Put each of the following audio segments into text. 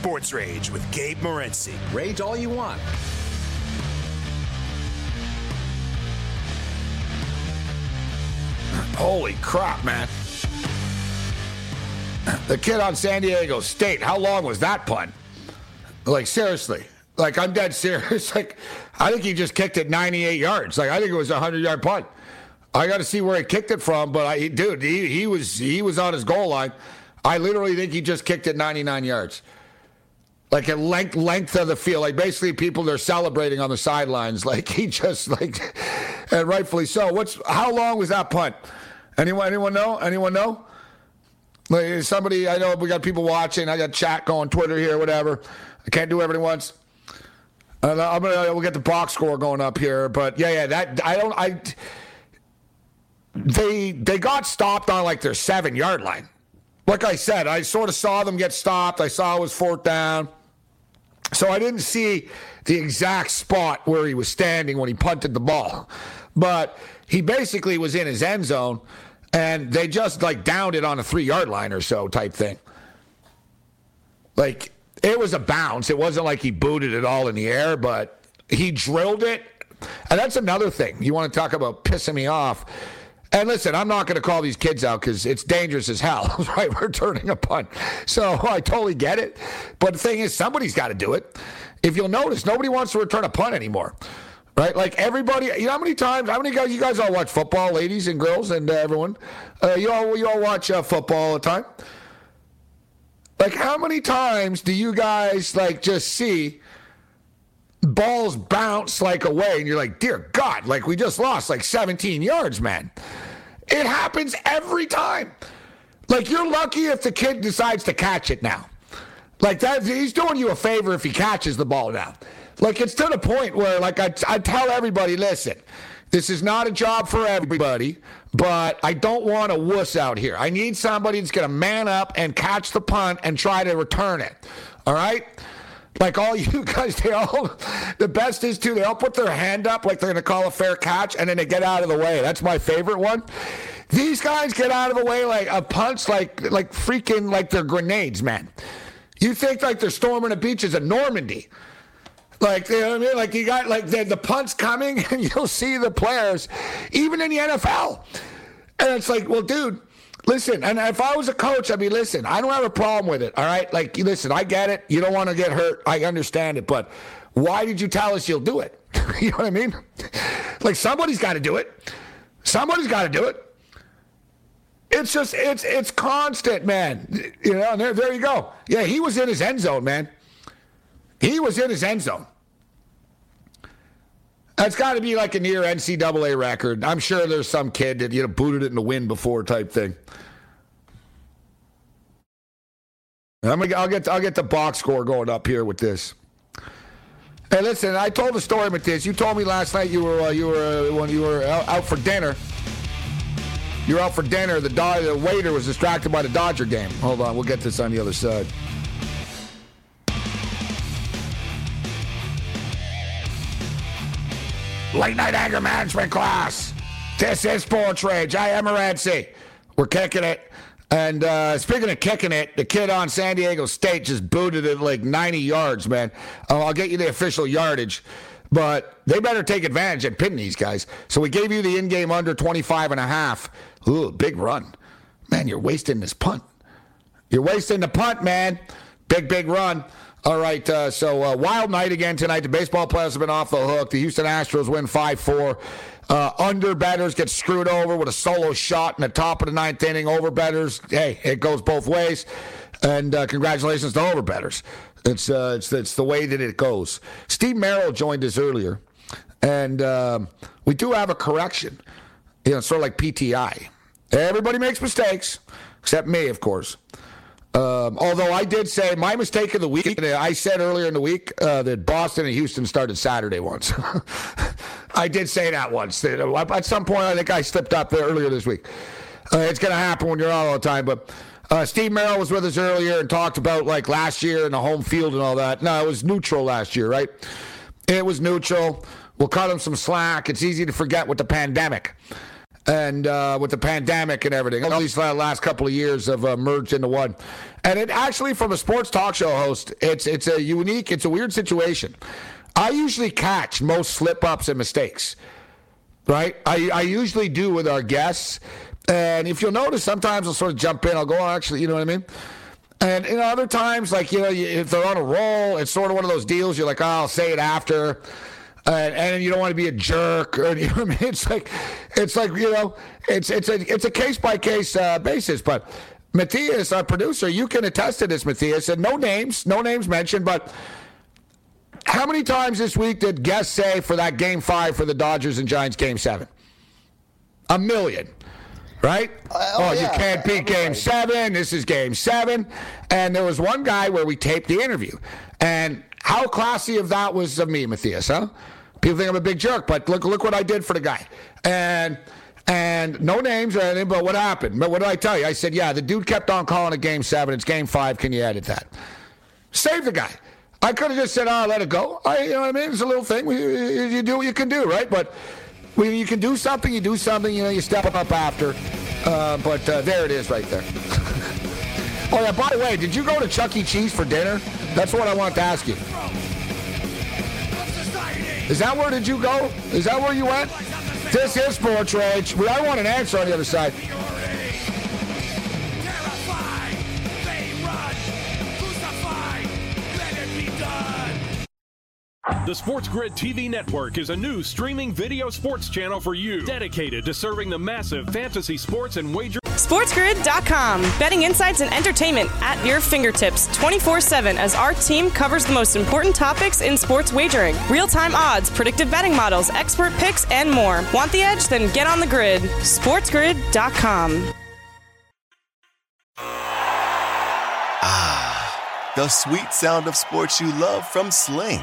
Rage! Sports Rage with Gabe Morency. Rage all you want. Holy crap, man. The kid on San Diego State, how long was that punt? Like, seriously. Like, I'm dead serious. Like, I think he just kicked it 98 yards. Like, I think it was a 100 yard punt. I got to see where he kicked it from, but I, dude, he, he was he was on his goal line. I literally think he just kicked it 99 yards. Like a length length of the field. Like basically people they're celebrating on the sidelines. Like he just like and rightfully so. What's how long was that punt? Anyone anyone know? Anyone know? Like somebody I know we got people watching. I got chat going, Twitter here, whatever. I can't do everything once. Uh, I'm gonna we'll get the box score going up here, but yeah, yeah, that I don't I they they got stopped on like their seven yard line. Like I said, I sort of saw them get stopped. I saw it was fourth down. So I didn't see the exact spot where he was standing when he punted the ball. But he basically was in his end zone and they just like downed it on a three yard line or so type thing. Like it was a bounce. It wasn't like he booted it all in the air, but he drilled it. And that's another thing. You want to talk about pissing me off. And listen, I'm not going to call these kids out because it's dangerous as hell, right? We're turning a punt. So I totally get it. But the thing is, somebody's got to do it. If you'll notice, nobody wants to return a punt anymore. Right? Like everybody, you know how many times, how many guys, you guys all watch football, ladies and girls and uh, everyone? Uh, you, all, you all watch uh, football all the time? Like how many times do you guys like just see balls bounce like away and you're like, dear God, like we just lost like 17 yards, man. It happens every time. Like you're lucky if the kid decides to catch it now. Like that, he's doing you a favor if he catches the ball now. Like it's to the point where, like I, I tell everybody, listen, this is not a job for everybody, but I don't want a wuss out here. I need somebody that's going to man up and catch the punt and try to return it. All right. Like all you guys, they all, the best is too, they all put their hand up like they're going to call a fair catch and then they get out of the way. That's my favorite one. These guys get out of the way like a punch, like, like freaking, like they're grenades, man. You think like they're storming the beaches of Normandy. Like, you know what I mean? Like, you got like the, the punts coming and you'll see the players, even in the NFL. And it's like, well, dude, Listen, and if I was a coach, I'd be listen. I don't have a problem with it. All right, like listen, I get it. You don't want to get hurt. I understand it, but why did you tell us you'll do it? you know what I mean? Like somebody's got to do it. Somebody's got to do it. It's just it's it's constant, man. You know, there, there you go. Yeah, he was in his end zone, man. He was in his end zone. That's got to be like a near NCAA record. I'm sure there's some kid that you know booted it in the wind before type thing. I'm gonna, I'll get I'll get the box score going up here with this. Hey, listen, I told the story with this. You told me last night you were uh, you were uh, when you were out, out, for dinner. You were out for dinner. The, do- the waiter was distracted by the Dodger game. Hold on, we'll get this on the other side. Late night anger management class. This is Sports Rage. I am Morency. We're kicking it. And uh, speaking of kicking it, the kid on San Diego State just booted it like 90 yards, man. Uh, I'll get you the official yardage. But they better take advantage and pin these guys. So we gave you the in-game under 25 and a half. Ooh, big run. Man, you're wasting this punt. You're wasting the punt, man. Big, big run. All right, uh, so uh, wild night again tonight. The baseball players have been off the hook. The Houston Astros win 5 4. Uh, under betters get screwed over with a solo shot in the top of the ninth inning. Over betters, hey, it goes both ways. And uh, congratulations to over betters. It's, uh, it's, it's the way that it goes. Steve Merrill joined us earlier, and um, we do have a correction. You know, sort of like PTI. Everybody makes mistakes, except me, of course. Um, although I did say my mistake of the week, I said earlier in the week uh, that Boston and Houston started Saturday once. I did say that once. At some point, I think I slipped up there earlier this week. Uh, it's going to happen when you're out all the time. But uh, Steve Merrill was with us earlier and talked about like last year and the home field and all that. No, it was neutral last year, right? It was neutral. We'll cut him some slack. It's easy to forget with the pandemic and uh, with the pandemic and everything. All these last couple of years have uh, merged into one. And it actually, from a sports talk show host, it's it's a unique, it's a weird situation. I usually catch most slip ups and mistakes, right? I, I usually do with our guests. And if you'll notice, sometimes I'll sort of jump in. I'll go, oh, actually, you know what I mean? And you know, other times, like you know, if they're on a roll, it's sort of one of those deals. You're like, oh, I'll say it after and, and you don't want to be a jerk or you know what I mean? It's like it's like you know it's it's a it's a case by case uh, basis. But Matthias, our producer, you can attest to this, Matthias, and no names, no names mentioned, but. How many times this week did guests say for that game five for the Dodgers and Giants game seven? A million right? Uh, oh, oh yeah. you can't beat game seven. This is game seven. And there was one guy where we taped the interview. And how classy of that was of me, Matthias, huh? People think I'm a big jerk, but look, look what I did for the guy. And and no names or anything, but what happened? But what did I tell you? I said, yeah, the dude kept on calling it game seven. It's game five. Can you edit that? Save the guy. I could have just said, oh, let it go. I, you know what I mean? It's a little thing. You do what you can do, right? But when you can do something, you do something. You know, you step up after. Uh, but uh, there it is right there. oh, yeah, by the way, did you go to Chuck E. Cheese for dinner? That's what I want to ask you. Is that where did you go? Is that where you went? This is Sports Rage. I want an answer on the other side. The Sports Grid TV network is a new streaming video sports channel for you, dedicated to serving the massive fantasy sports and wager. SportsGrid.com. Betting insights and entertainment at your fingertips 24 7 as our team covers the most important topics in sports wagering real time odds, predictive betting models, expert picks, and more. Want the edge? Then get on the grid. SportsGrid.com. Ah, the sweet sound of sports you love from Sling.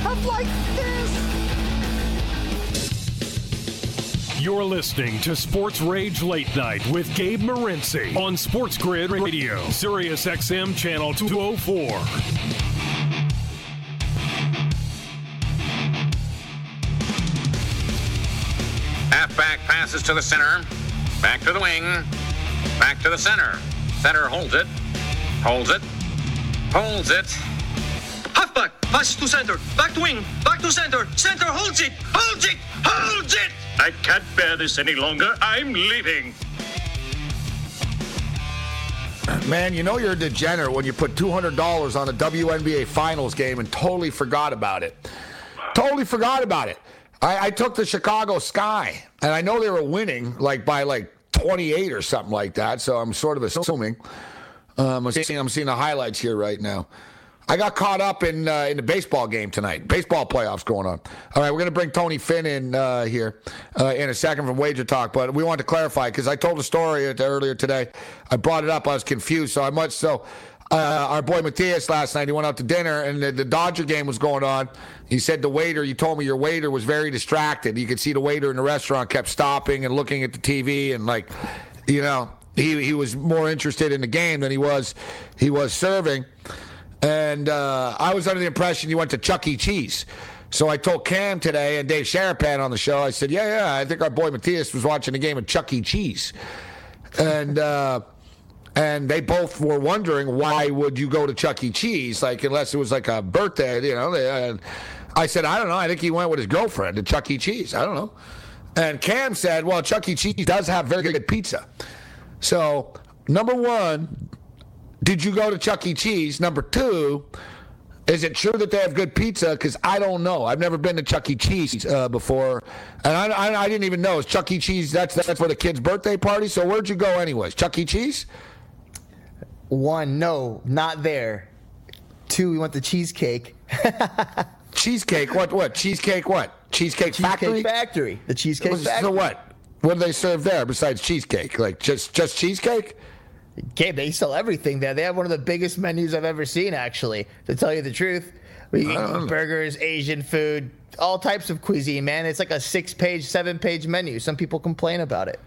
Stuff like this! You're listening to Sports Rage Late Night with Gabe Morency on Sports Grid Radio, Sirius XM Channel 204. Halfback passes to the center. Back to the wing. Back to the center. Center holds it. Holds it. Holds it. Halfback passes to center. Back to wing. Back to center. Center holds it. Holds it. Holds it. I can't bear this any longer. I'm leaving. Man, you know you're a degenerate when you put $200 on a WNBA Finals game and totally forgot about it. Totally forgot about it. I, I took the Chicago Sky, and I know they were winning like by like 28 or something like that. So I'm sort of assuming. Um, I'm, seeing, I'm seeing the highlights here right now. I got caught up in uh, in the baseball game tonight. Baseball playoffs going on. All right, we're going to bring Tony Finn in uh, here uh, in a second from Wager Talk, but we want to clarify because I told a story earlier today. I brought it up. I was confused, so I much so. Uh, our boy Matthias last night, he went out to dinner and the, the, Dodger game was going on. He said the waiter, you told me your waiter was very distracted. You could see the waiter in the restaurant kept stopping and looking at the TV and like, you know, he, he was more interested in the game than he was he was serving. And uh, I was under the impression you went to Chuck E. Cheese. So I told Cam today and Dave Sharapan on the show, I said, yeah, yeah, I think our boy Matthias was watching a game of Chuck E. Cheese. And, uh, and they both were wondering why would you go to Chuck E. Cheese, like unless it was like a birthday, you know. And I said, I don't know. I think he went with his girlfriend to Chuck E. Cheese. I don't know. And Cam said, well, Chuck E. Cheese does have very good pizza. So number one, did you go to Chuck E. Cheese? Number two, is it true that they have good pizza? Because I don't know. I've never been to Chuck E. Cheese uh, before, and I, I, I, didn't even know. Is Chuck E. Cheese? That's that's for the kid's birthday party. So where'd you go, anyways? Chuck E. Cheese? One, no, not there. Two, we went to cheesecake. cheesecake? What? What? Cheesecake? What? Cheesecake, cheesecake Factory? Factory. The Cheesecake Factory. So what? What do they serve there besides cheesecake? Like just just cheesecake? Gabe, they sell everything there. They have one of the biggest menus I've ever seen, actually, to tell you the truth. We eat burgers, Asian food, all types of cuisine, man. It's like a six page, seven page menu. Some people complain about it.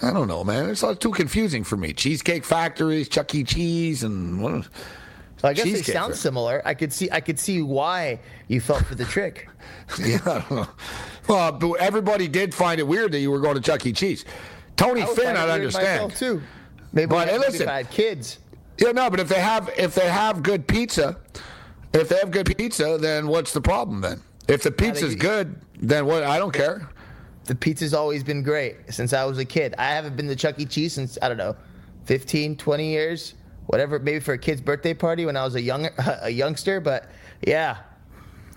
I don't know, man. It's all too confusing for me. Cheesecake factories, Chuck E. Cheese, and what? So I guess they sound similar. I could see I could see why you felt for the trick. yeah. I don't know. Well, but everybody did find it weird that you were going to Chuck E. Cheese. Tony Finn, I understand. too. Maybe but hey, listen, kids. Yeah, no, but if they have if they have good pizza, if they have good pizza, then what's the problem then? If the pizza's good, then what? I don't care. The pizza's always been great since I was a kid. I haven't been to Chuck E. Cheese since I don't know, 15, 20 years, whatever. Maybe for a kid's birthday party when I was a young a youngster. But yeah,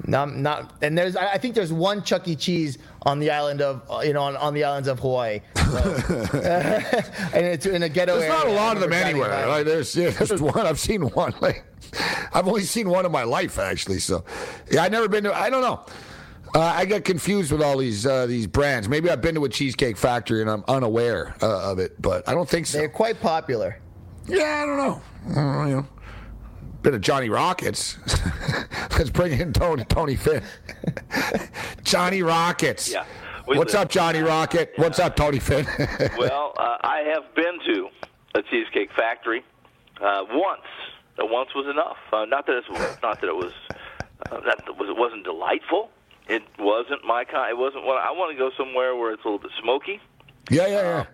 not, not, and there's, I think there's one Chuck E. Cheese on the island of, you know, on, on the islands of Hawaii. So, and it's in a ghetto There's area. not a lot of them anywhere. Like there's, yeah, there's one. I've seen one. Like, I've only seen one in my life actually. So, yeah, I've never been to. I don't know. Uh, I get confused with all these uh, these brands. Maybe I've been to a cheesecake factory and I'm unaware uh, of it, but I don't think so. They're quite popular. Yeah, I don't know. I don't know you know bit of Johnny Rockets. Let's bring in Tony Tony Finn. Johnny Rockets. Yeah. What's up, Johnny Rocket? Yeah. What's up, Tony Finn? well, uh, I have been to a cheesecake factory uh, once. Uh, once was enough. Uh, not that it was not that it was uh, that it was it wasn't delightful. It wasn't my kind. It wasn't what I want to go somewhere where it's a little bit smoky. Yeah, yeah, yeah.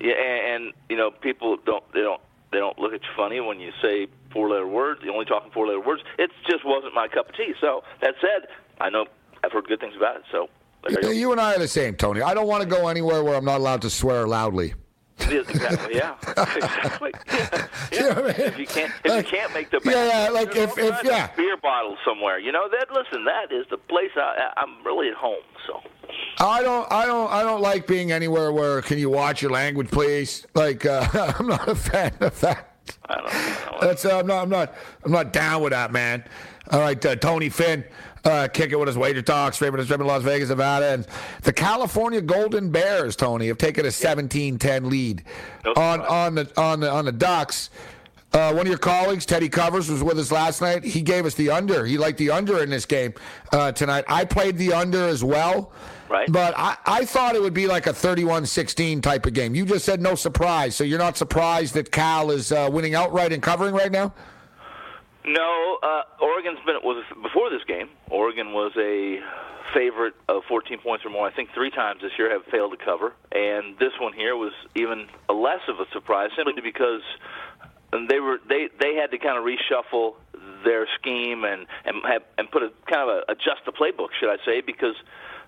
Yeah, and, and you know, people don't they don't they don't look at you funny when you say four letter words. The only talking four letter words. It just wasn't my cup of tea. So that said, I know I've heard good things about it. So you, you and I are the same, Tony. I don't want to go anywhere where I'm not allowed to swear loudly. Exactly. Yeah. exactly. Yeah. yeah. You know I mean? If you can't, if like, you can't make the yeah, yeah, like if, if yeah, beer bottle somewhere. You know that. Listen, that is the place I, I'm really at home. So. I don't, I don't, I don't like being anywhere where can you watch your language, please? Like, uh, I'm not a fan of that. I don't know. That's uh, I'm not, I'm not, I'm not down with that, man. All right, uh, Tony Finn. Uh, kick it with his wager talks, favorite is in Las Vegas, Nevada. And the California Golden Bears, Tony, have taken a 17-10 lead on on the on the on the Ducks. Uh, one of your colleagues, Teddy Covers, was with us last night. He gave us the under. He liked the under in this game uh, tonight. I played the under as well. Right. But I, I thought it would be like a 31 16 type of game. You just said no surprise. So you're not surprised that Cal is uh, winning outright and covering right now? No. Uh, Oregon's been, was before this game, Oregon was a favorite of 14 points or more. I think three times this year have failed to cover. And this one here was even less of a surprise simply because they were they they had to kind of reshuffle their scheme and and have, and put a kind of a, adjust the playbook, should I say, because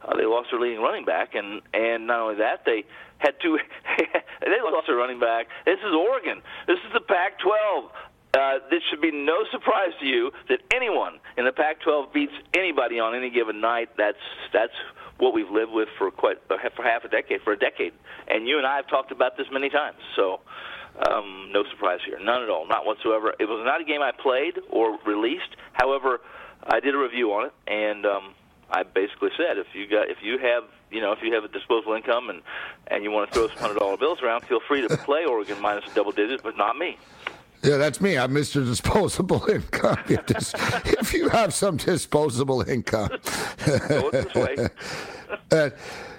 uh, they lost their leading running back, and and not only that, they had two. they lost their running back. This is Oregon. This is the Pac-12. Uh, this should be no surprise to you that anyone in the Pac-12 beats anybody on any given night. That's that's what we've lived with for quite for half a decade, for a decade. And you and I have talked about this many times. So Um, no surprise here, none at all, not whatsoever. It was not a game I played or released. However, I did a review on it, and um, I basically said if you got if you have you know if you have a disposable income and and you want to throw some hundred dollar bills around, feel free to play Oregon minus a double digit, but not me. Yeah, that's me. I'm Mr. Disposable Income. If, dis- if you have some disposable income. Go this way. Uh,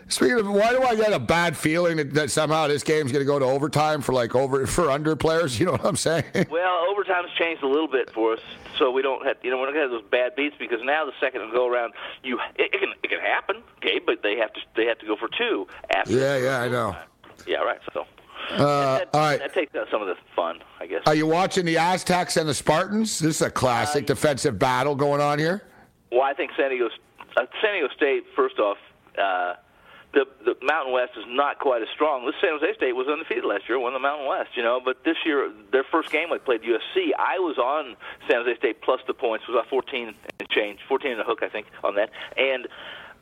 speaking of, why do I get a bad feeling that, that somehow this game's going to go to overtime for like over for under players? You know what I'm saying? Well, overtime's changed a little bit for us, so we don't have you know we're not gonna have those bad beats because now the second go around, you it, it can it can happen, okay, but they have to they have to go for two after. Yeah, yeah, I know. Yeah, right. So Uh, that, all right. that takes out some of the fun, I guess. Are you watching the Aztecs and the Spartans? This is a classic defensive battle going on here. Well, I think San Diego, uh, San Diego State. First off, uh, the the Mountain West is not quite as strong. This San Jose State was undefeated last year, won the Mountain West, you know. But this year, their first game, they played USC. I was on San Jose State plus the points. It was about 14 and change, 14 and a hook, I think, on that. And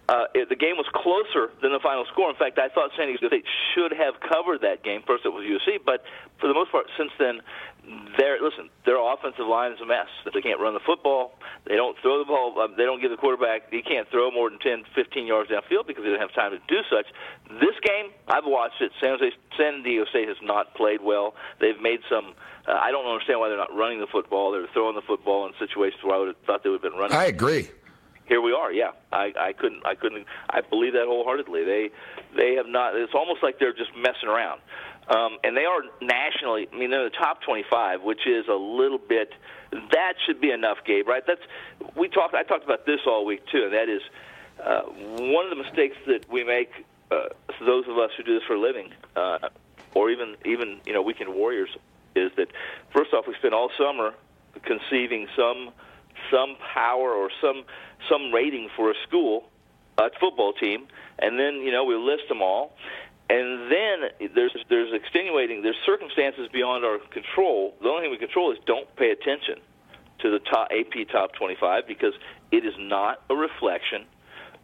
uh, it, the game was closer than the final score. In fact, I thought San Diego State should have covered that game. First, it was USC, but for the most part, since then, their listen, their offensive line is a mess. They can't run the football. They don't throw the ball. Uh, they don't give the quarterback. He can't throw more than 10, 15 yards downfield because they don't have time to do such. This game, I've watched it. San Jose, San Diego State has not played well. They've made some. Uh, I don't understand why they're not running the football. They're throwing the football in situations where I would have thought they would have been running. I agree. Here we are. Yeah, I, I couldn't. I couldn't. I believe that wholeheartedly. They, they have not. It's almost like they're just messing around. Um, and they are nationally. I mean, they're the top 25, which is a little bit. That should be enough, Gabe. Right? That's we talked. I talked about this all week too, and that is uh, one of the mistakes that we make. Uh, those of us who do this for a living, uh, or even even you know weekend warriors, is that first off we spend all summer conceiving some some power or some some rating for a school, a football team, and then you know we list them all, and then there's there's extenuating there's circumstances beyond our control. The only thing we control is don't pay attention to the top AP top 25 because it is not a reflection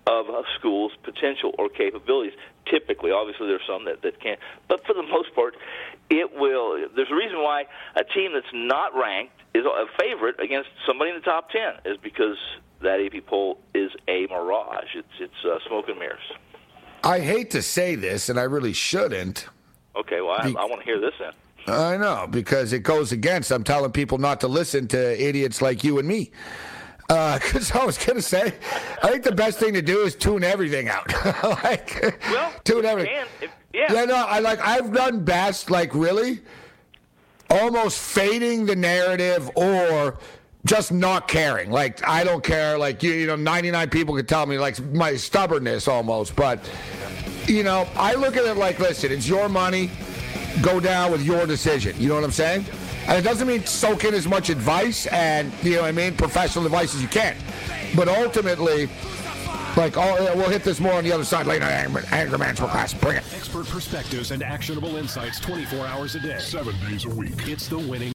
of a school's potential or capabilities. Typically, obviously, there's some that, that can't, but for the most part, it will. There's a reason why a team that's not ranked is a favorite against somebody in the top 10 is because that AP poll is a mirage. It's it's uh, smoke and mirrors. I hate to say this, and I really shouldn't. Okay, well, I, I want to hear this then. I know because it goes against. I'm telling people not to listen to idiots like you and me. Uh, because I was gonna say, I think the best thing to do is tune everything out. like, well, tune everything. If, yeah. Yeah, no, I like. I've done best, like really, almost fading the narrative or just not caring. Like I don't care. Like you, you know, 99 people could tell me like my stubbornness almost, but you know, I look at it like, listen, it's your money. Go down with your decision. You know what I'm saying? And it doesn't mean soak in as much advice and you know what I mean, professional advice as you can. But ultimately, like, oh, yeah, we'll hit this more on the other side later. Anger, anger management class, bring it. Expert perspectives and actionable insights 24 hours a day, 7 days a week. It's the winning.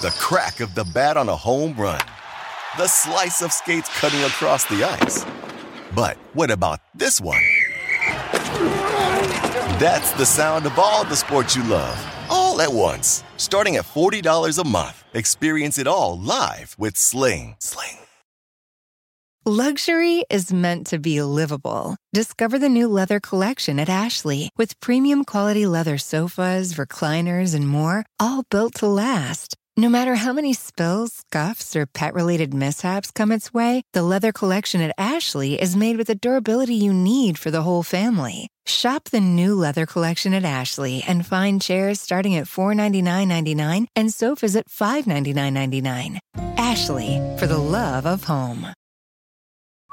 The crack of the bat on a home run. The slice of skates cutting across the ice. But what about this one? That's the sound of all the sports you love, all at once. Starting at $40 a month. Experience it all live with Sling. Sling. Luxury is meant to be livable. Discover the new leather collection at Ashley with premium quality leather sofas, recliners, and more, all built to last. No matter how many spills, scuffs, or pet related mishaps come its way, the leather collection at Ashley is made with the durability you need for the whole family. Shop the new leather collection at Ashley and find chairs starting at $499.99 and sofas at $599.99. Ashley, for the love of home.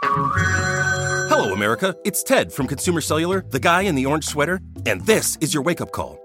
Hello, America. It's Ted from Consumer Cellular, the guy in the orange sweater, and this is your wake up call.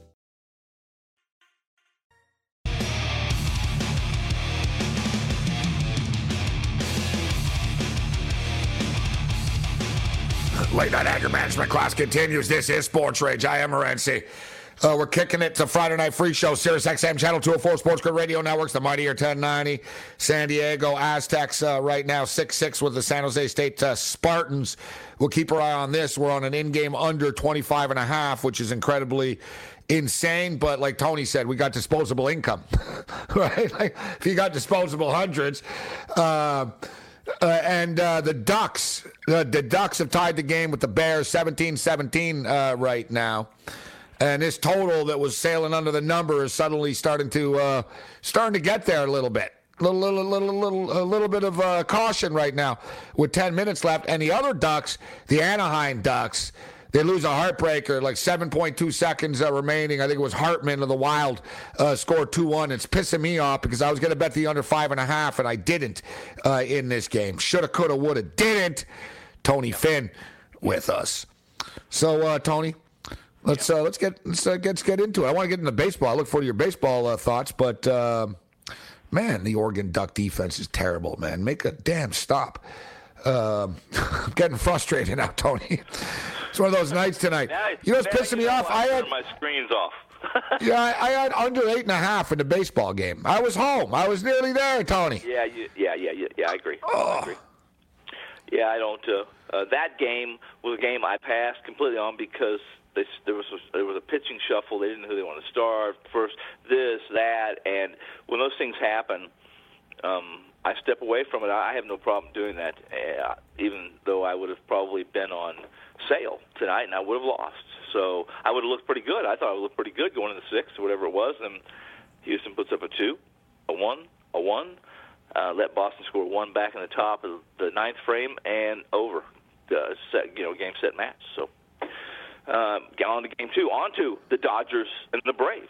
Late night anger management class continues. This is Sports Rage. I am Morency. Uh, we're kicking it to Friday Night Free Show, Sirius XM Channel 204, Sports Grid Radio Networks, the Mightier 1090, San Diego Aztecs uh, right now 6 6 with the San Jose State uh, Spartans. We'll keep our eye on this. We're on an in game under 25 and a half, which is incredibly insane. But like Tony said, we got disposable income, right? Like if you got disposable hundreds. Uh, and uh, the Ducks, uh, the Ducks have tied the game with the Bears 17-17 uh, right now. And this total that was sailing under the number is suddenly starting to uh, starting to get there a little bit. Little, little, little, little, a little bit of uh, caution right now with 10 minutes left. And the other Ducks, the Anaheim Ducks, they lose a heartbreaker, like 7.2 seconds uh, remaining. I think it was Hartman of the Wild uh, scored 2 1. It's pissing me off because I was going to bet the under 5.5, and, and I didn't uh, in this game. Shoulda, coulda, woulda, didn't. Tony Finn with us. So, uh, Tony, let's uh, let's get let's, uh, let's get into it. I want to get into baseball. I look forward to your baseball thoughts, but man, the Oregon Duck defense is terrible. Man, make a damn stop. I'm getting frustrated now, Tony. It's one of those nights tonight. You know what's pissing me off? I had my screen's off. yeah, I, I, had under eight and a half in the baseball game. I was home. I was nearly there, Tony. Yeah, you, yeah, yeah, yeah, yeah. I agree. Oh. I agree. Yeah, I don't. Uh, uh, that game was a game I passed completely on because they, there was a, there was a pitching shuffle. They didn't know who they wanted to start first. This, that, and when those things happen, um, I step away from it. I have no problem doing that, uh, even though I would have probably been on sale tonight, and I would have lost. So I would have looked pretty good. I thought I would look pretty good going into six or whatever it was. And Houston puts up a two, a one, a one. Uh, let Boston score one back in the top of the ninth frame and over. Uh, set, you know, game set match. So uh, on to game two. On to the Dodgers and the Braves.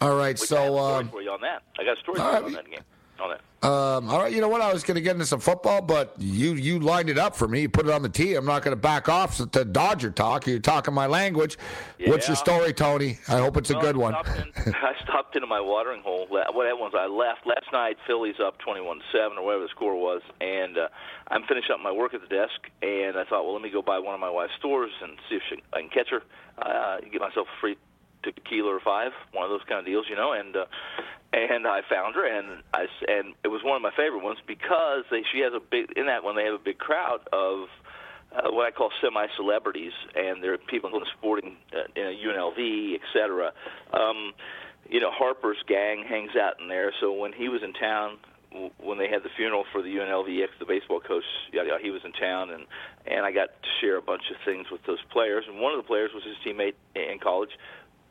All right, Which so I have a story um, for you on that. I got a story for you right. on that game. On that. Um, all right, you know what? I was going to get into some football, but you you lined it up for me. You put it on the tee. I'm not going to back off to Dodger talk. You're talking my language. What's your story, Tony? I hope it's a Well, good I one. stopped in- I stopped into my watering hole. What happened was I left last night. Phillies up twenty-one-seven or whatever the score was, and uh, I'm finishing up my work at the desk. And I thought, well, let me go by one of my wife's stores and see if she, I can catch her. Uh, get myself a free tequila or five, one of those kind of deals, you know. And uh, and I found her, and I and it was one of my favorite ones because they, she has a big in that one. They have a big crowd of uh, what I call semi-celebrities, and there are people in sporting, uh, know, UNLV, et cetera. Um, you know, Harper's gang hangs out in there. So when he was in town, when they had the funeral for the UNLV ex, the baseball coach, yeah, yeah, he was in town, and and I got to share a bunch of things with those players. And one of the players was his teammate in college,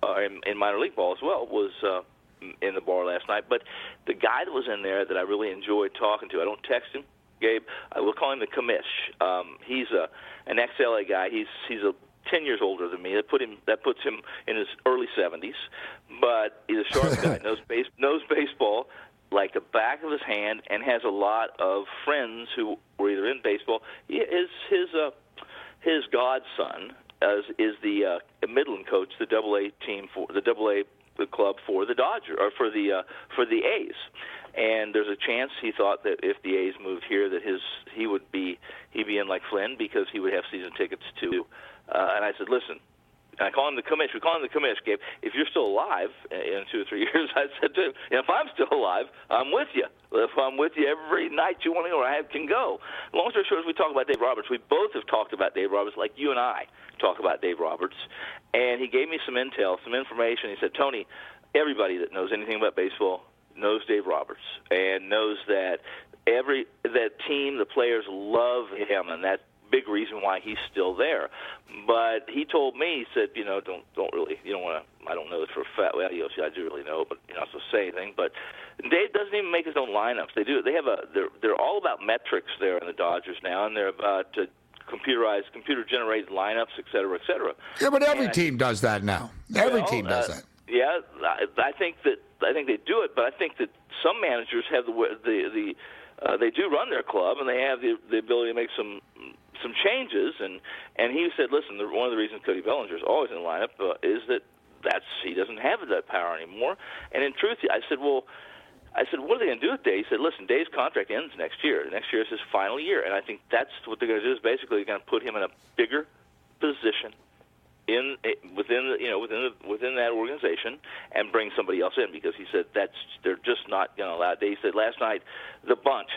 uh, in, in minor league ball as well, was. Uh, in the bar last night, but the guy that was in there that I really enjoyed talking to, I don't text him, Gabe. I will call him the commish. Um, he's a an ex-LA guy. He's he's a ten years older than me. That put him that puts him in his early seventies, but he's a sharp guy. knows base knows baseball like the back of his hand, and has a lot of friends who were either in baseball. He, his his uh, his godson is, is the uh, Midland coach, the Double A team for the Double A club for the Dodger or for the uh, for the A's. And there's a chance he thought that if the A's moved here, that his he would be he'd be in like Flynn because he would have season tickets to. Uh, and I said, listen. I call him the commish. We call him the commish, Gabe. If you're still alive eh, in two or three years, I said to him, if I'm still alive, I'm with you. If I'm with you every night you want to go, I can go. Long story short, as we talk about Dave Roberts, we both have talked about Dave Roberts, like you and I talk about Dave Roberts. And he gave me some intel, some information. He said, Tony, everybody that knows anything about baseball knows Dave Roberts and knows that every that team, the players love him, and that big reason why he's still there. But he told me, he said, you know, don't don't really, you don't want to. I don't know this for a fact. Well, you know, see, I do really know, but you're not supposed to say anything. But Dave doesn't even make his own lineups. They do. They have a. They're they're all about metrics there in the Dodgers now, and they're about. Uh, computerized, computer-generated lineups, et cetera, et cetera. Yeah, but every And- team does that now. Every well, team does uh, that. Yeah, I, I think that I think they do it, but I think that some managers have the the the uh, they do run their club and they have the the ability to make some some changes. And and he said, listen, the, one of the reasons Cody Bellinger is always in the lineup uh, is that that's he doesn't have that power anymore. And in truth, I said, well. I said, "What are they going to do with Dave?" He said, "Listen, Dave's contract ends next year. Next year is his final year, and I think that's what they're going to do. Is basically going to put him in a bigger position in eh, within the, you know within the, within that organization and bring somebody else in because he said that's they're just not going to allow. He said last night the bunt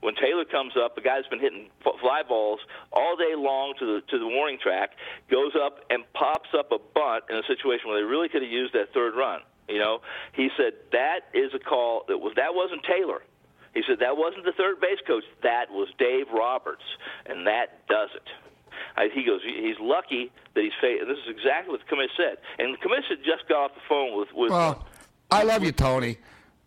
when Taylor comes up, the guy's been hitting fly balls all day long to the to the warning track, goes up and pops up a bunt in a situation where they really could have used that third run. You know, he said that is a call that was that wasn't Taylor. He said that wasn't the third base coach. That was Dave Roberts, and that does it. I, he goes, he's lucky that he's fa- This is exactly what the commission said, and the commission just got off the phone with with. Well, I love you, Tony.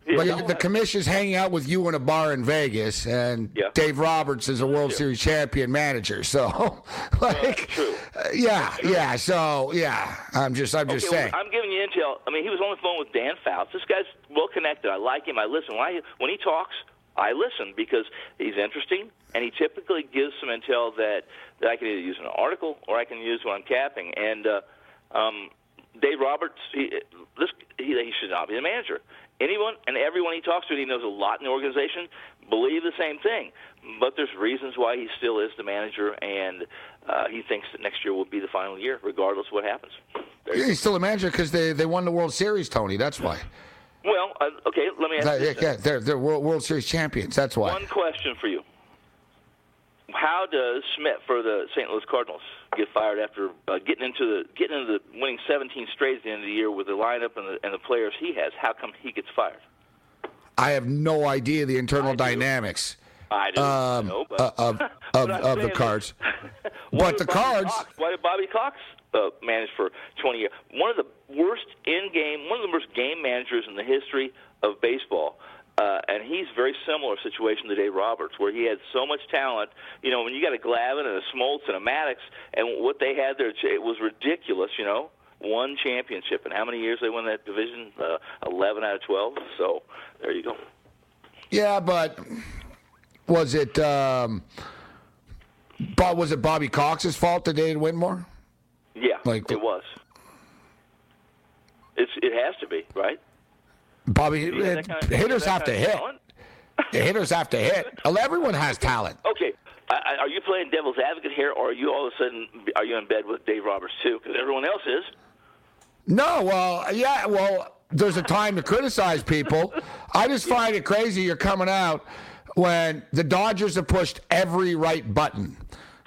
Yeah, but no, the commission's hanging out with you in a bar in Vegas, and Yeah. Dave Roberts is a World Series champion manager. So, like, uh, yeah, yeah. So, yeah. I'm just, I'm just saying. Well, I'm giving you intel. I mean, he was on the phone with Dan Fouts. This guy's well connected. I like him. I listen. When, I, when he talks, I listen because he's interesting, and he typically gives some intel that, that I can either use in an article or I can use when I'm capping. And uh, um, Dave Roberts, he, this, he, he should not be the manager. Anyone and everyone he talks to, he knows a lot in the organization, believe the same thing. But there's reasons why he still is the manager, and uh, he thinks that next year will be the final year, regardless of what happens. Yeah, he's still a manager because they, they won the World Series, Tony. That's why. Well, uh, okay, let me ask That- you yeah, they're, they're World, World Series champions. That's why. One question for you. How does Shildt for the St. Louis Cardinals get fired after uh, getting into the getting into the winning 17 straight at the end of the year with the lineup and the, and the players he has? How come he gets fired? I have no idea the internal dynamics I do um, know, but uh, of, of, of the cards. But the Bobby cards. Cox, why did Bobby Cox uh, manage for 20 years? One of the worst in-game, one of the worst game managers in the history of baseball. Uh, and he's very similar situation to Dave Roberts, where he had so much talent. You know, when you got a Glavine and a Smoltz and a Maddux, and what they had there, it was ridiculous. You know, one championship, and how many years they won that division? Uh, Eleven out of twelve. So there you go. Yeah, but was it um, was it Bobby Cox's fault that they didn't win more? Yeah, Like- it was. It's it has to be right. Bobby You have that kind of- hitters have to hit. The hitters have to hit. Well, Everyone has talent. Okay, I, I- are you playing devil's advocate here, or are you all of a sudden are you in bed with Dave Roberts too? Because everyone else is. No, well, yeah, well, there's a time to criticize people. I just find it crazy you're coming out when the Dodgers have pushed every right button.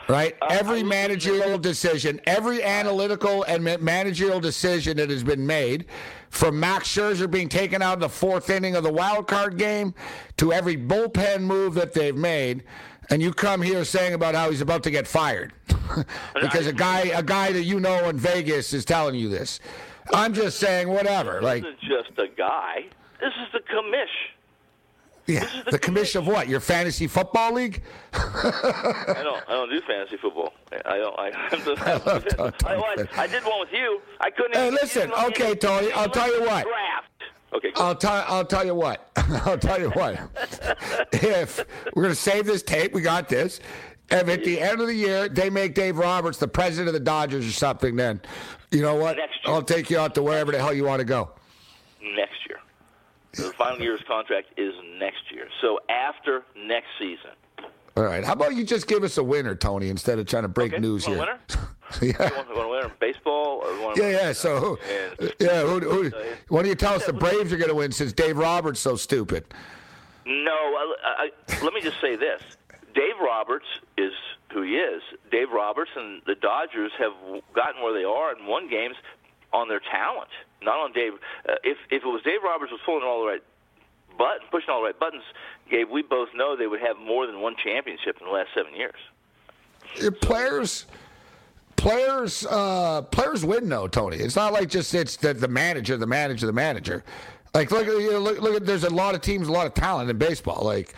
Right? every managerial decision, every analytical and managerial decision that has been made, from Max Scherzer being taken out in the fourth inning of the wild card game to every bullpen move that they've made, and you come here saying about how he's about to get fired because a guy, a guy that you know in Vegas is telling you this. I'm just saying, whatever. Like, This isn't just a guy. This is the commish. Yeah, the commission of what? Your fantasy football league? I don't. I don't do fantasy football. I don't. I, I'm just, I, I, I did one with you. I couldn't. Hey, listen, okay, Tony, I'll tell you what. Draft. Okay. I'll tell. I'll tell you what. I'll tell you what. if we're gonna save this tape, we got this. If at the end of the year they make Dave Roberts the president of the Dodgers or something, then you know what? I'll take you out to wherever the hell you want to go. next year. The final year's contract is next year. So after next season. All right. How about you just give us a winner, Tony, instead of trying to break news Want a here? winner? yeah. You want, you want a winner in baseball? Or you want Yeah, yeah. So, uh, who, yeah, who, who, why don't you tell us the Braves are going to win since Dave Roberts so stupid? No, I, I, let me just say this. Dave Roberts is who he is. Dave Roberts and the Dodgers have gotten where they are and won games on their talent, not on Dave. Uh, if if it was Dave Roberts was pulling all the right buttons, pushing all the right buttons, Gabe, we both know they would have more than one championship in the last seven years. players. Players, uh, players win though, Tony. It's not like just it's the, the manager, the manager, the manager. Like look, you know, look, look at there's a lot of teams, a lot of talent in baseball. Like,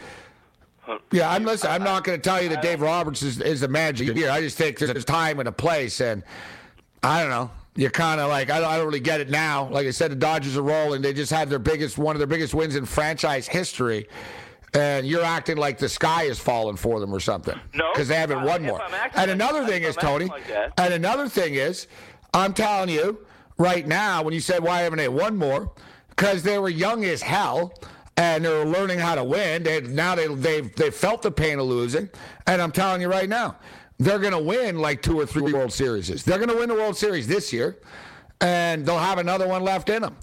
yeah, I'm listen. I'm not going to tell you that Dave Roberts is, is the manager here. I just think there's time and a place, and I don't know. You're kind of like I don't, I don't really get it now. Like I said, the Dodgers are rolling. They just had their biggest one of their biggest wins in franchise history, and you're acting like the sky is falling for them or something. No, because they haven't uh, won more. I'm acting And another if thing is, Tony. like and another thing is, I'm telling you right now, when you said why haven't they won more? Because they were young as hell. And they were learning how to win. They now they they've they felt the pain of losing. And I'm telling you right now, they're going to win like two or three World Series. They're going to win the World Series this year, and they'll have another one left in them.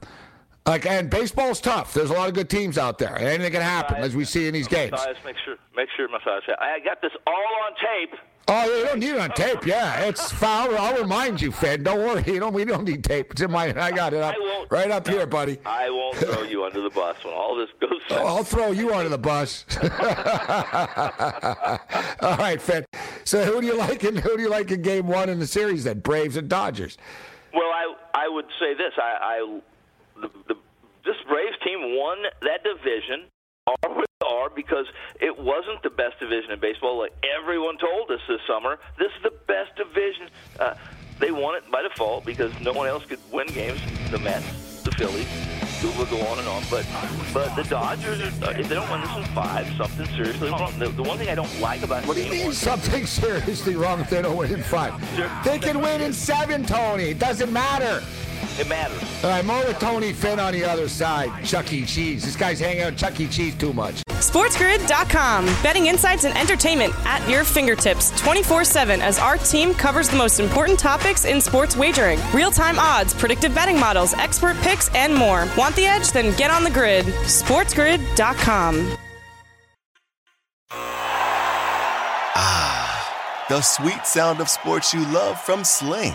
Like and baseball's tough. There's a lot of good teams out there. and Anything can happen, as we see in these games. Matthias, make sure, make sure, Matthias. I got this all on tape. Oh, you don't need it on tape. Yeah, it's foul. I'll remind you, Fed. Don't worry. You don't. We don't need tape. It's in my. I got it up, right up here, buddy. I won't throw you under the bus when all this goes. Oh, I'll throw you under the bus. All right, Fed. So who do you like? In, who do you like in Game One in the series? Then Braves and Dodgers. Well, I I would say this. I, I the, the this Braves team won that division. Are what they are because it wasn't the best division in baseball. Like everyone told us this summer, this is the best division. Uh, they won it by default because no one else could win games. The Mets, the Phillies, we will go on and on. But but the Dodgers, are, if they don't win this in five, something seriously wrong. The, the one thing I don't like about What do you mean something seriously wrong if they don't win in five? They can win in seven, Tony. It doesn't matter. It matters. All right, more with Tony Finn on the other side. Chuck E. Cheese. This guy's hanging out at Chuck E. Cheese too much. SportsGrid.com. Betting insights and entertainment at your fingertips 24 7 as our team covers the most important topics in sports wagering real time odds, predictive betting models, expert picks, and more. Want the edge? Then get on the grid. SportsGrid.com. Ah, The sweet sound of sports you love from Sling.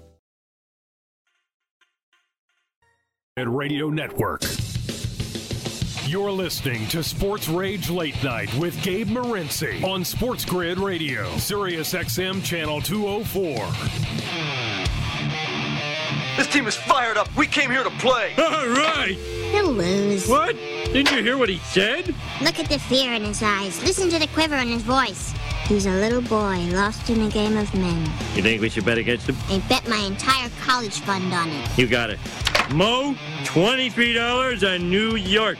At Radio Network. You're listening to Sports Rage Late Night with Gabe Morency on Sports Grid Radio, Sirius XM Channel 204. This team is fired up. We came here to play. All right. He'll lose. What? Didn't you hear what he said? Look at the fear in his eyes. Listen to the quiver in his voice. He's a little boy lost in a game of men. You think we should bet against him? I bet my entire college fund on it. You got it. Mo, $23 on New York.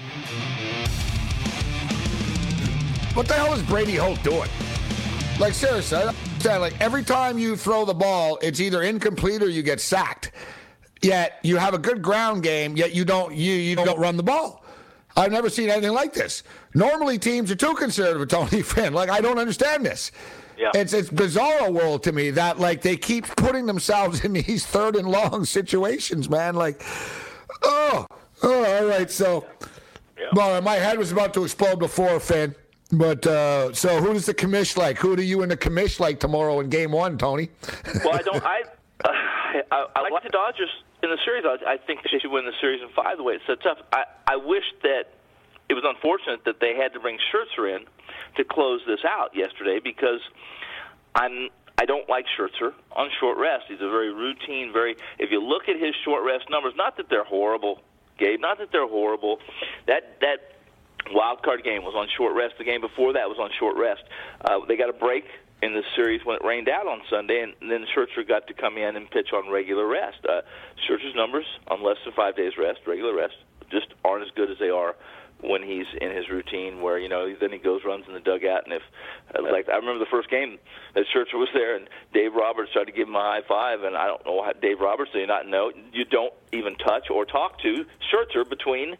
What the hell is Brady Hoke doing? Like seriously, I understand. Like every time you throw the ball, it's either incomplete or you get sacked. Yet you have a good ground game, yet you don't you you don't run the ball. I've never seen anything like this. Normally teams are too conservative with Tony Finn. Like I don't understand this. Yeah. It's it's bizarre world to me that like they keep putting themselves in these third and long situations, man. Like, oh, oh, all right. So, well, my head was about to explode before Finn. But uh, so, who does the commish like? Who do you and the commish like tomorrow in Game One, Tony? well, I don't. I I, I, I like the Dodgers in the series. I, I think they should win the series in five. The way it sets up, I, I wish that it was unfortunate that they had to bring Scherzer in to close this out yesterday because I'm I don't like Scherzer on short rest. He's a very routine, very. If you look at his short rest numbers, not that they're horrible, Gabe. Not that they're horrible. That that wild card game was on short rest. The game before that was on short rest. Uh, they got a break in the series when it rained out on Sunday, and then Scherzer got to come in and pitch on regular rest. Uh, Scherzer's numbers on less than five days rest, regular rest, just aren't as good as they are when he's in his routine where you know then he goes runs in the dugout and if uh, like I remember the first game that Scherzer was there and Dave Roberts tried to give him a high five and I don't know how Dave Roberts did not know? You don't even touch or talk to Scherzer between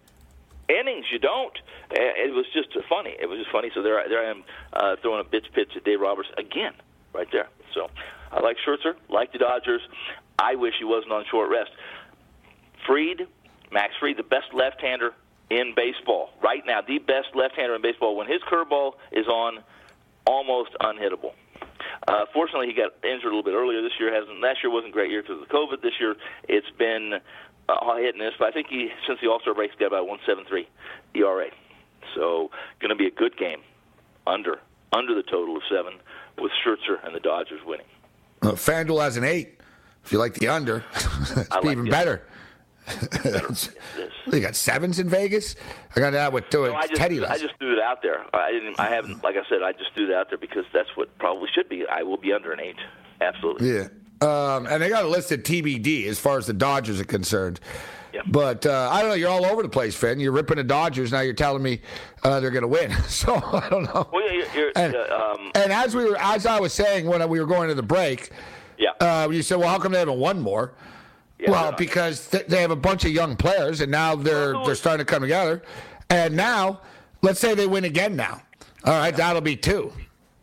innings. You don't. It was just funny. It was just funny. So there there I am uh, throwing a bitch pitch at Dave Roberts again right there. So I like Scherzer like the Dodgers. I wish he wasn't on short rest. Fried Max Fried the best left-hander in baseball right now, the best left-hander in baseball. When his curveball is on, almost unhittable. Uh, fortunately, he got injured a little bit earlier this year. Hasn't last year wasn't a great year because of COVID. This year, it's been uh, hit and miss. But I think he since the All Star break, he's got about 1.73 ERA. So, going to be a good game under under the total of seven with Scherzer and the Dodgers winning. Uh, FanDuel has an eight. If you like the under, it's like even better. you got sevens in Vegas. I got that with two. No, I just, Teddy I just threw it out there. I didn't. I haven't. Like I said, I just threw it out there because that's what probably should be. I will be under an eight. Absolutely. Yeah. Um, and they got a listed TBD as far as the Dodgers are concerned. But uh, I don't know. You're all over the place, Finn. You're ripping the Dodgers. Now you're telling me uh, they're going to win. So I don't know. Well, you're, you're, and, uh, um, and as we were, as I was saying when we were going to the break, yeah, uh, you said, "Well, how come they haven't won more?" Well, because th- they have a bunch of young players, and now they're they're starting to come together. And now, let's say they win again. Now, all right, that'll be two.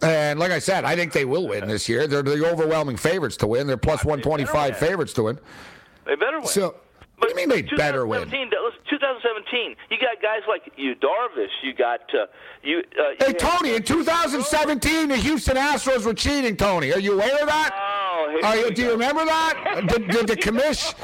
And like I said, I think they will win this year. They're the overwhelming favorites to win. They're plus one twenty five favorites to win. They better win. So, what do you mean they better win? 2017, Yu got guys like you, Darvish. You got uh, you. Uh, Hey you Tony, in 2017, the Houston Astros were cheating. Tony, are you aware of that? Oh, Are you, do you remember that? Did, did the commish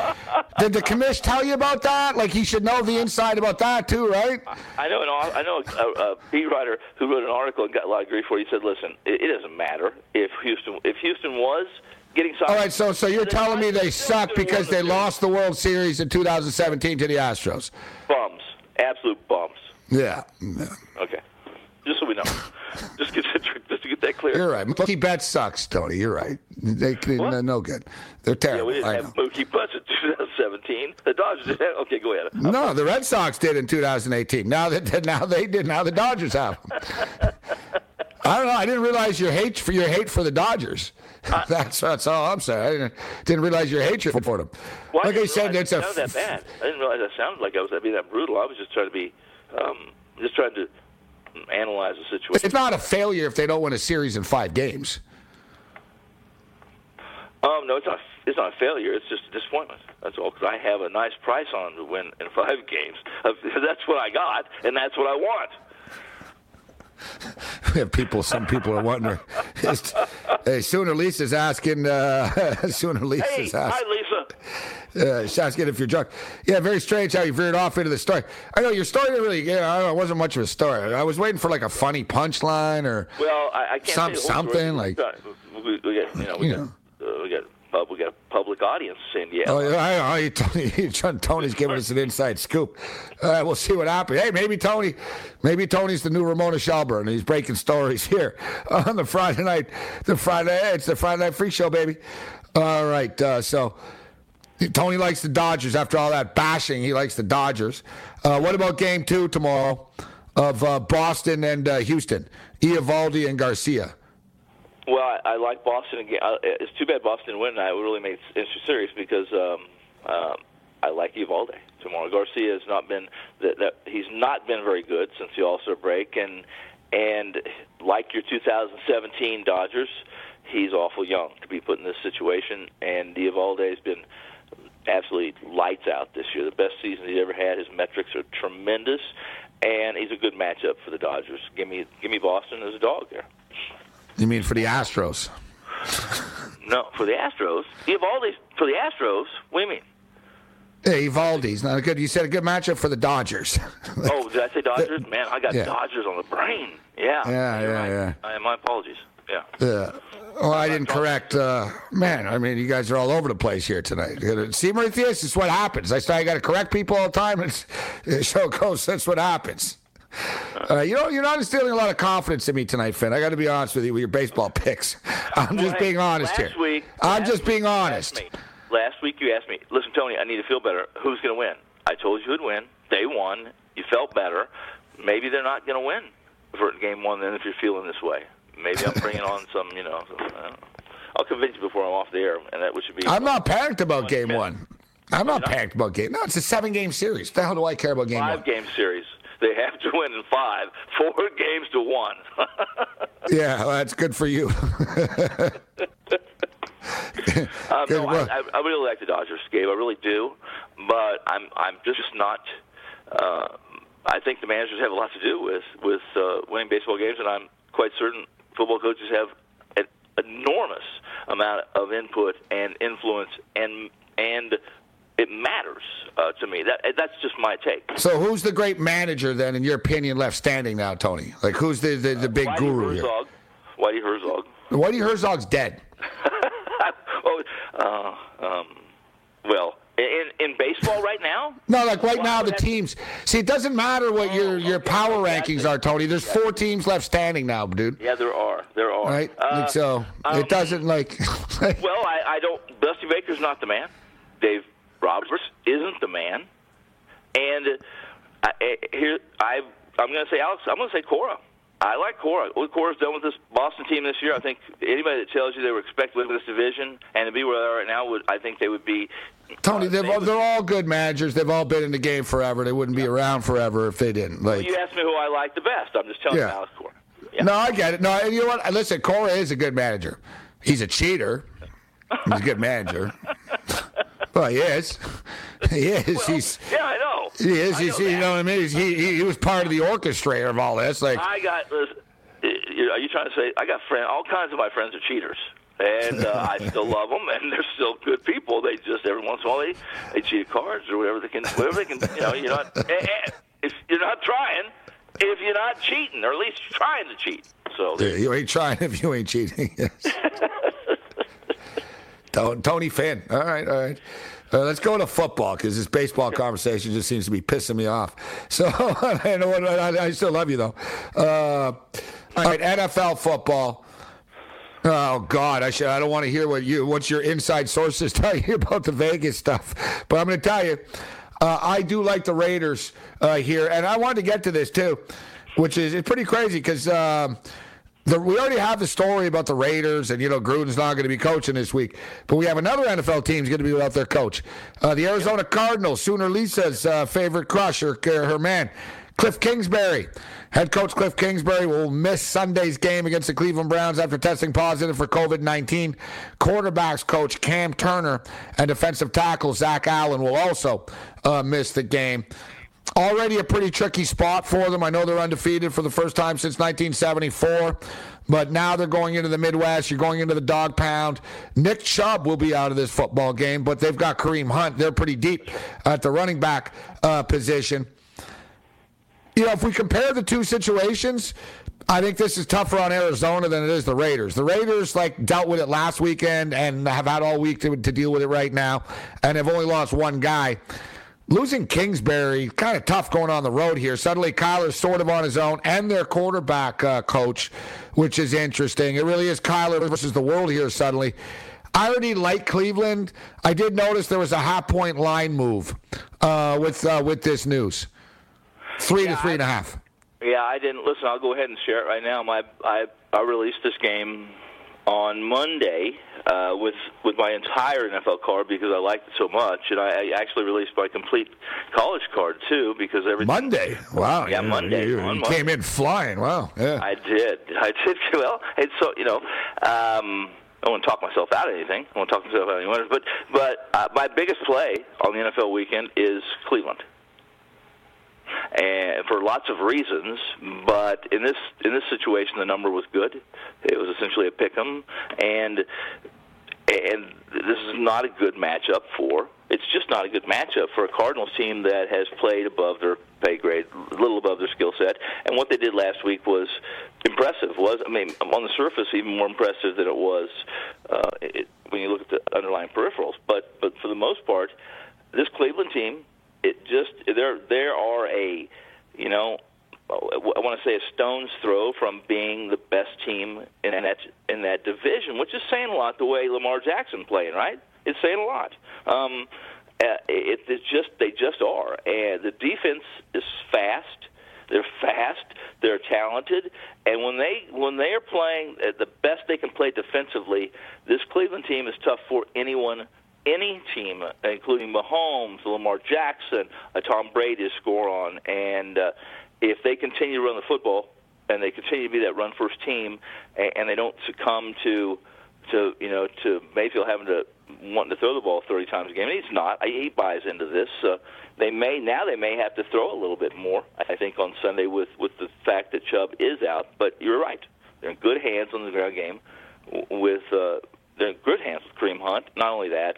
did the commish tell you about that? Like he should know the inside about that too, right? I know. An, I know a, a beat writer who wrote an article and got a lot of grief for it. He said, "Listen, it, it doesn't matter if Houston if Houston was getting All right, so so you're telling me they suck because they lost the World Series in 2017 to the Astros? bums, absolute bums." Yeah. Okay, just so we know, just get just to get that clear. You're right. Mookie Betts sucks, Tony. You're right. They, they're no good. They're terrible. Yeah, we didn't I have know. Mookie Betts in 2017. The Dodgers did. Okay, go ahead. No, the Red Sox did in 2018. Now that now they did. Now the Dodgers have them. I don't know. I didn't realize your hate for your hate for the Dodgers. that's that's all I'm saying. I didn't, didn't realize your hatred for them. Well, like I didn't said, it's it a sounded that bad. I didn't realize that sounded like I was being that brutal. I was just trying to be, um, just trying to analyze the situation. It's not a failure if they don't win a series in five games. Um, no, it's not. It's not a failure. It's just a disappointment. That's all. Because I have a nice price on to win in five games. That's what I got, and that's what I want. We have people. Some people are wondering. hey, sooner Lisa's asking. Uh, sooner Lisa's Hey, asking. hi, Lisa. Uh, she's asking if you're drunk. Yeah, very strange how you veered off into the story. I know your story didn't really. Yeah, I don't know. It wasn't much of a story. I was waiting for like a funny punchline or Well, I, I can't Some- say something like- we, we got, you know, we You got, uh, we got, pub, we got a public audience in. Oh, yeah, I, Tony, Tony's giving us an inside scoop. Uh, we'll see what happens. Hey, maybe Tony, maybe Tony's the new Ramona Shelburne. He's breaking stories here on the Friday night. The Friday, it's the Friday night free show, baby. All right, uh, so Tony likes the Dodgers. After all that bashing, he likes the Dodgers. Uh, what about Game Two tomorrow of uh, Boston and uh, Houston? Eovaldi and Garcia. Well, I, I like Boston again. It's too bad Boston win. That would really make it serious because um, um, I like Eovaldi tomorrow. Garcia has not been that, that he's not been very good since the All Star break, and and like your 2017 Dodgers, he's awful young to be put in this situation. And Eovaldi has been absolutely lights out this year. The best season he's ever had. His metrics are tremendous, and he's a good matchup for the Dodgers. Give me give me Boston as a dog there. You mean for the Astros? No, for the Astros. Eovaldi for the Astros. What do you mean? Yeah, Eovaldi's not a good. You said a good matchup for the Dodgers. oh, did I say Dodgers? Man, I got Yeah. Dodgers on the brain. Yeah. Yeah, yeah, right. yeah. I, my apologies. Yeah. Yeah. Well, I didn't correct. Uh, man, I mean, you guys are all over the place here tonight. See, this is what happens. I I got to correct people all the time. It's, the show goes, that's what happens. Uh, you know, you're not instilling a lot of confidence in me tonight, Finn. I got to be honest with you with your baseball picks. I'm just Well, being honest here. Week, I'm just being honest. me- last week you asked me, listen, Tony, I need to feel better. Who's going to win? I told you who'd win. They won. You felt better. Maybe they're not going to win for game one then if you're feeling this way. Maybe I'm bringing on some, you know, some, I don't know. I'll convince you before I'm off the air, and that should be. I'm not panicked about game one. I'm not panicked about game. No, it's a seven game series. The hell do I care about game five one? game series. They have to win in five. Four games to one. Yeah, well, that's good for you. Um, no. I, I, I really like the Dodgers, Gabe. I really do, but I'm I'm just not. Uh, I think the managers have a lot to do with with uh, winning baseball games, and I'm quite certain football coaches have an enormous amount of input and influence, and and it matters uh, to me. That that's just my take. So who's the great manager then, in your opinion, left standing now, Tony? Like who's the the, the big Whitey guru here? Herzog. Whitey Herzog. Whitey Herzog's dead. oh, uh, um, well, in in baseball right now. No, like right now the teams. See, it doesn't matter what your your power rankings are, Tony. There's four teams left standing now, dude. Yeah, there are. There are. Right? Uh, so um, it doesn't like. well, I, I don't. Dusty Baker's not the man. Dave Roberts isn't the man. And I, I, here, I, I'm going to say Alex. I'm going to say Cora. I like Cora. What Cora's done with this Boston team this year, I think anybody that tells you they were expected to win this division and to be where they are right now, would I think they would be. Tony, they've, all- they're all good managers. They've all been in the game forever. They wouldn't be around forever if they didn't. Like, You asked me who I like the best. I'm just telling you, Yeah. Alex Cora. no, I get it. No, you know what? Listen, Cora is a good manager. He's a cheater. He's a good manager. well, he is. He is. he's. Yeah, I know. He is. He's, know you know what I mean? He's, he, he he was part of the orchestrator of all this. Like, I got. listen, Are you trying to say I got friend? All kinds of my friends are cheaters, and uh, I still love them, and they're still good people. They just every once in a while they they cheat at cards or whatever they can. Whatever they can. You know, you're not. eh, eh, If you're not trying, if you're not cheating, or at least trying to cheat. So Yeah, you ain't trying if you ain't cheating. Ton- Tony Finn. All right, all right. Uh, let's go to football because this baseball conversation just seems to be pissing me off. So I, know I, I still love you though. Uh, all right, NFL football. Oh God, I should. I don't want to hear what you, what's your inside sources tell you about the Vegas stuff. But I'm going to tell you, uh, I do like the Raiders uh, here, and I wanted to get to this too, which is it's pretty crazy because. Um, the, we already have the story about the Raiders, and you know Gruden's not going to be coaching this week. But we have another NFL team's going to be without their coach. Uh, the Arizona Cardinals, Sooner Lisa's uh, favorite crush, her, her man, Cliff Kingsbury. Head coach Cliff Kingsbury will miss Sunday's game against the Cleveland Browns after testing positive for COVID 19. Quarterbacks coach Cam Turner and defensive tackle Zach Allen will also uh, miss the game. Already a pretty tricky spot for them. I know they're undefeated for the first time since 1974, but now they're going into the Midwest. You're going into the dog pound. Nick Chubb will be out of this football game, but they've got Kareem Hunt. They're pretty deep at the running back uh, position. You know, if we compare the two situations, I think this is tougher on Arizona than it is the Raiders. The Raiders like dealt with it last weekend and have had all week to, to deal with it right now, and have only lost one guy. Losing Kingsbury, kind of tough going on the road here. Suddenly, Kyler's sort of on his own, and their quarterback uh, coach, which is interesting. It really is Kyler versus the world here. Suddenly, I already like Cleveland. I did notice there was a half point line move uh, with uh, with this news, three to three and a half. Yeah, I didn't listen. I'll go ahead and share it right now. My I I released this game on Monday uh, with with my entire NFL card because I liked it so much, and I, I actually released my complete college card too because every Monday, wow, Yeah, Monday. You, you came in flying. Wow, yeah. I did. I did. Well, it's so you know. Um, I won't talk myself out of anything. I won't talk myself out of any winners. But but uh, my biggest play on the NFL weekend is Cleveland, and for lots of reasons. But in this in this situation, the number was good. It was essentially a pick 'em, and and this is not a good matchup for. It's just not a good matchup for a Cardinals team that has played above their pay grade, a little above their skill set. And what they did last week was impressive. Was I mean, on the surface, even more impressive than it was uh, it, when you look at the underlying peripherals. But but for the most part, this Cleveland team, it just there there are a you know I want to say a stone's throw from being the best team in that in that division, which is saying a lot. The way Lamar Jackson playing, right? It's saying a lot. Um, uh, it, it's just they just are, and the defense is fast. They're fast. They're talented, and when they when they are playing at the best they can play defensively, this Cleveland team is tough for anyone any team, including Mahomes, Lamar Jackson, a Tom Brady to score on, and uh, if they continue to run the football and they continue to be that run first team and, and they don't succumb to to you know to Mayfield having to wanting to throw the ball 30 times a game. And he's not. He buys into this. Uh, they may now they may have to throw a little bit more. I think on Sunday with with the fact that Chubb is out. But you're right. They're in good hands on the ground game. With uh, they're good hands with Kareem Hunt. Not only that,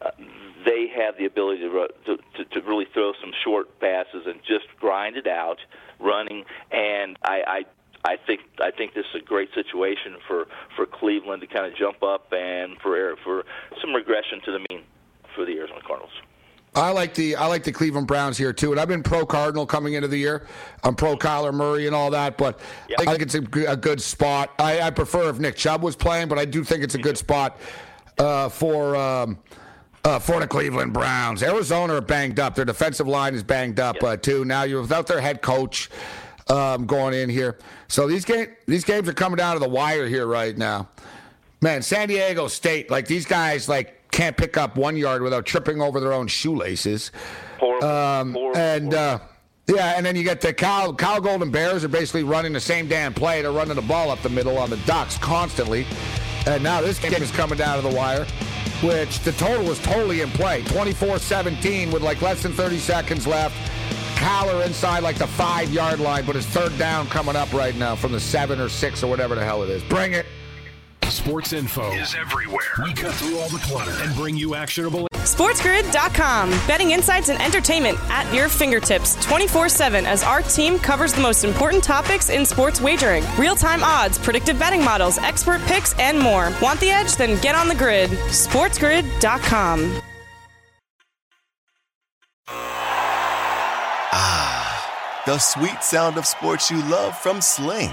uh, they have the ability to, to to really throw some short passes and just grind it out, running. And I, I I think I think this is a great situation for for Cleveland to kind of jump up and for for some regression to the mean for the Arizona Cardinals. I like the I like the Cleveland Browns here too, and I've been pro Cardinal coming into the year. I'm pro Kyler Murray and all that, but. I think it's a, a good spot. I, I, prefer if Nick Chubb was playing, but I do think it's a good spot uh, for. Um, uh, for the Cleveland Browns. Arizona are banged up. Their defensive line is banged up uh, too. Now you're without their head coach um, going in here. So these game these games are coming down to the wire here right now. Man, San Diego State, like these guys, like can't pick up one yard without tripping over their own shoelaces. Horrible. Um, horrible. And uh, yeah, and then you get the Cal Cal Golden Bears are basically running the same damn play. They're running the ball up the middle on the Ducks constantly. And now this game is coming down to the wire which the total was totally in play. 24-17 with like less than 30 seconds left. Kyler inside like the five yard line, but it's third down coming up right now from the seven or six or whatever the hell it is. Bring it. Sports info is everywhere. We cut through all the clutter and bring you actionable. SportsGrid.com. Betting insights and entertainment at your fingertips 24 7 as our team covers the most important topics in sports wagering real time odds, predictive betting models, expert picks, and more. Want the edge? Then get on the grid. SportsGrid.com. Ah, the sweet sound of sports you love from Sling.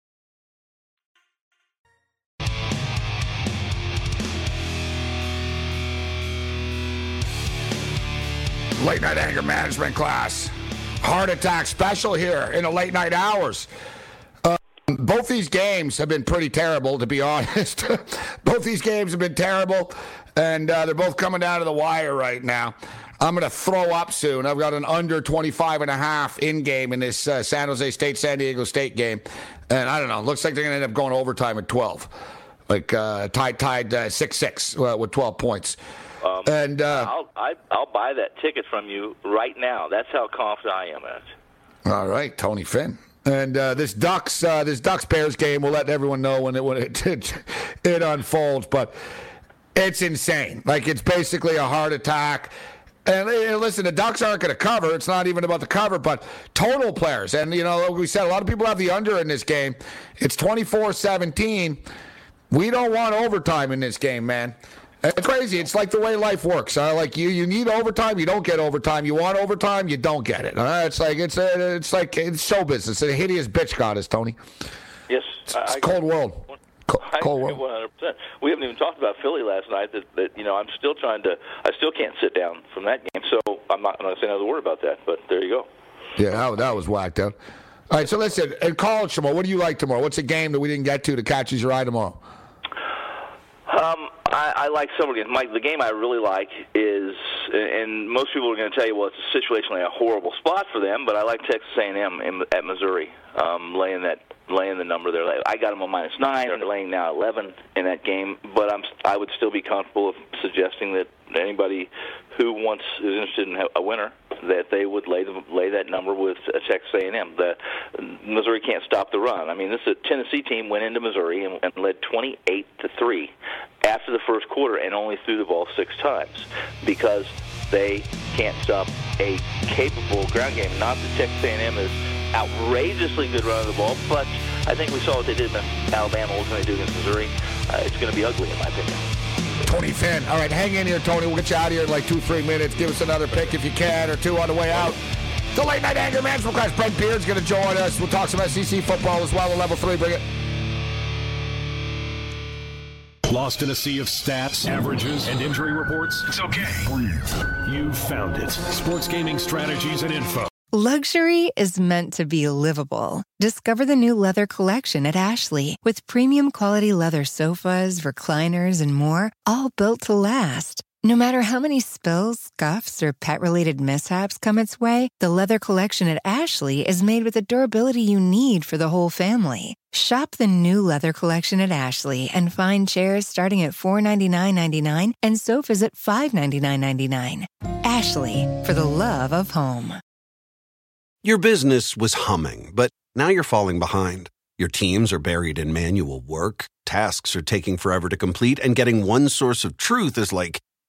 Late night anger management class heart attack special here in the late night hours. Uh, both these games have been pretty terrible, to be honest. both these games have been terrible, and uh, they're both coming down to the wire right now. I'm going to throw up soon. I've got an under 25 and a half in game in this uh, San Jose State San Diego State game. And I don't know. Looks like they're going to end up going overtime at 12. Like uh, tied tied uh, 6 6 uh, with 12 points. Um, and uh, I'll I, I'll buy that ticket from you right now. That's how confident I am at. All right, Tony Finn. And uh, this Ducks uh, this Ducks Bears game, we'll let everyone know when it when it, it, it unfolds. But it's insane. Like it's basically a heart attack. And listen, the Ducks aren't going to cover. It's not even about the cover, but total players. And, you know, like we said, a lot of people have the under in this game. It's 24 17. We don't want overtime in this game, man. It's crazy. It's like the way life works. Uh, like you, you need overtime. You don't get overtime. You want overtime. You don't get it. Uh, it's like it's uh, it's like it's show business. It's a hideous bitch goddess, Tony. Yes, it's, it's cold world. Cold, cold world. One hundred percent. We haven't even talked about Philly last night. That, that you know, I'm still trying to. I still can't sit down from that game. So I'm not going to say another word about that. But there you go. Yeah, that, that was whacked out. All right, so listen, in college tomorrow, what do you like tomorrow? What's a game that we didn't get to that catches your eye tomorrow? Um, I, I like several games. Mike, the game I really like is, and most people are going to tell you, well, it's situationally a horrible spot for them, but I like Texas A&M in, at Missouri, um, laying that laying the number there. I got them on minus nine. They're laying now 11 in that game, but I'm I would still be comfortable of suggesting that anybody who wants is interested in a winner that they would lay the, lay that number with uh, Texas A&M. The Missouri can't stop the run. I mean, this is a Tennessee team went into Missouri and, and led 28 to three after the first quarter and only threw the ball six times because they can't stop a capable ground game. Not that Texas A&M is outrageously good running the ball, but I think we saw what they did in Alabama. What they do against Missouri? Uh, it's going to be ugly, in my opinion. Tony Finn. All right, hang in here, Tony. We'll get you out of here in like two, three minutes. Give us another pick if you can, or two on the way out. The late night anger management class. Brent Beard's going to join us. We'll talk some SEC football as well level three. Bring it. Lost in a sea of stats, averages, and injury reports? It's okay. Breathe. You found it. Sports gaming strategies and info. Luxury is meant to be livable. Discover the new leather collection at Ashley with premium quality leather sofas, recliners, and more, all built to last. No matter how many spills, scuffs, or pet related mishaps come its way, the leather collection at Ashley is made with the durability you need for the whole family. Shop the new leather collection at Ashley and find chairs starting at $499.99 and sofas at $599.99. Ashley, for the love of home. Your business was humming, but now you're falling behind. Your teams are buried in manual work, tasks are taking forever to complete, and getting one source of truth is like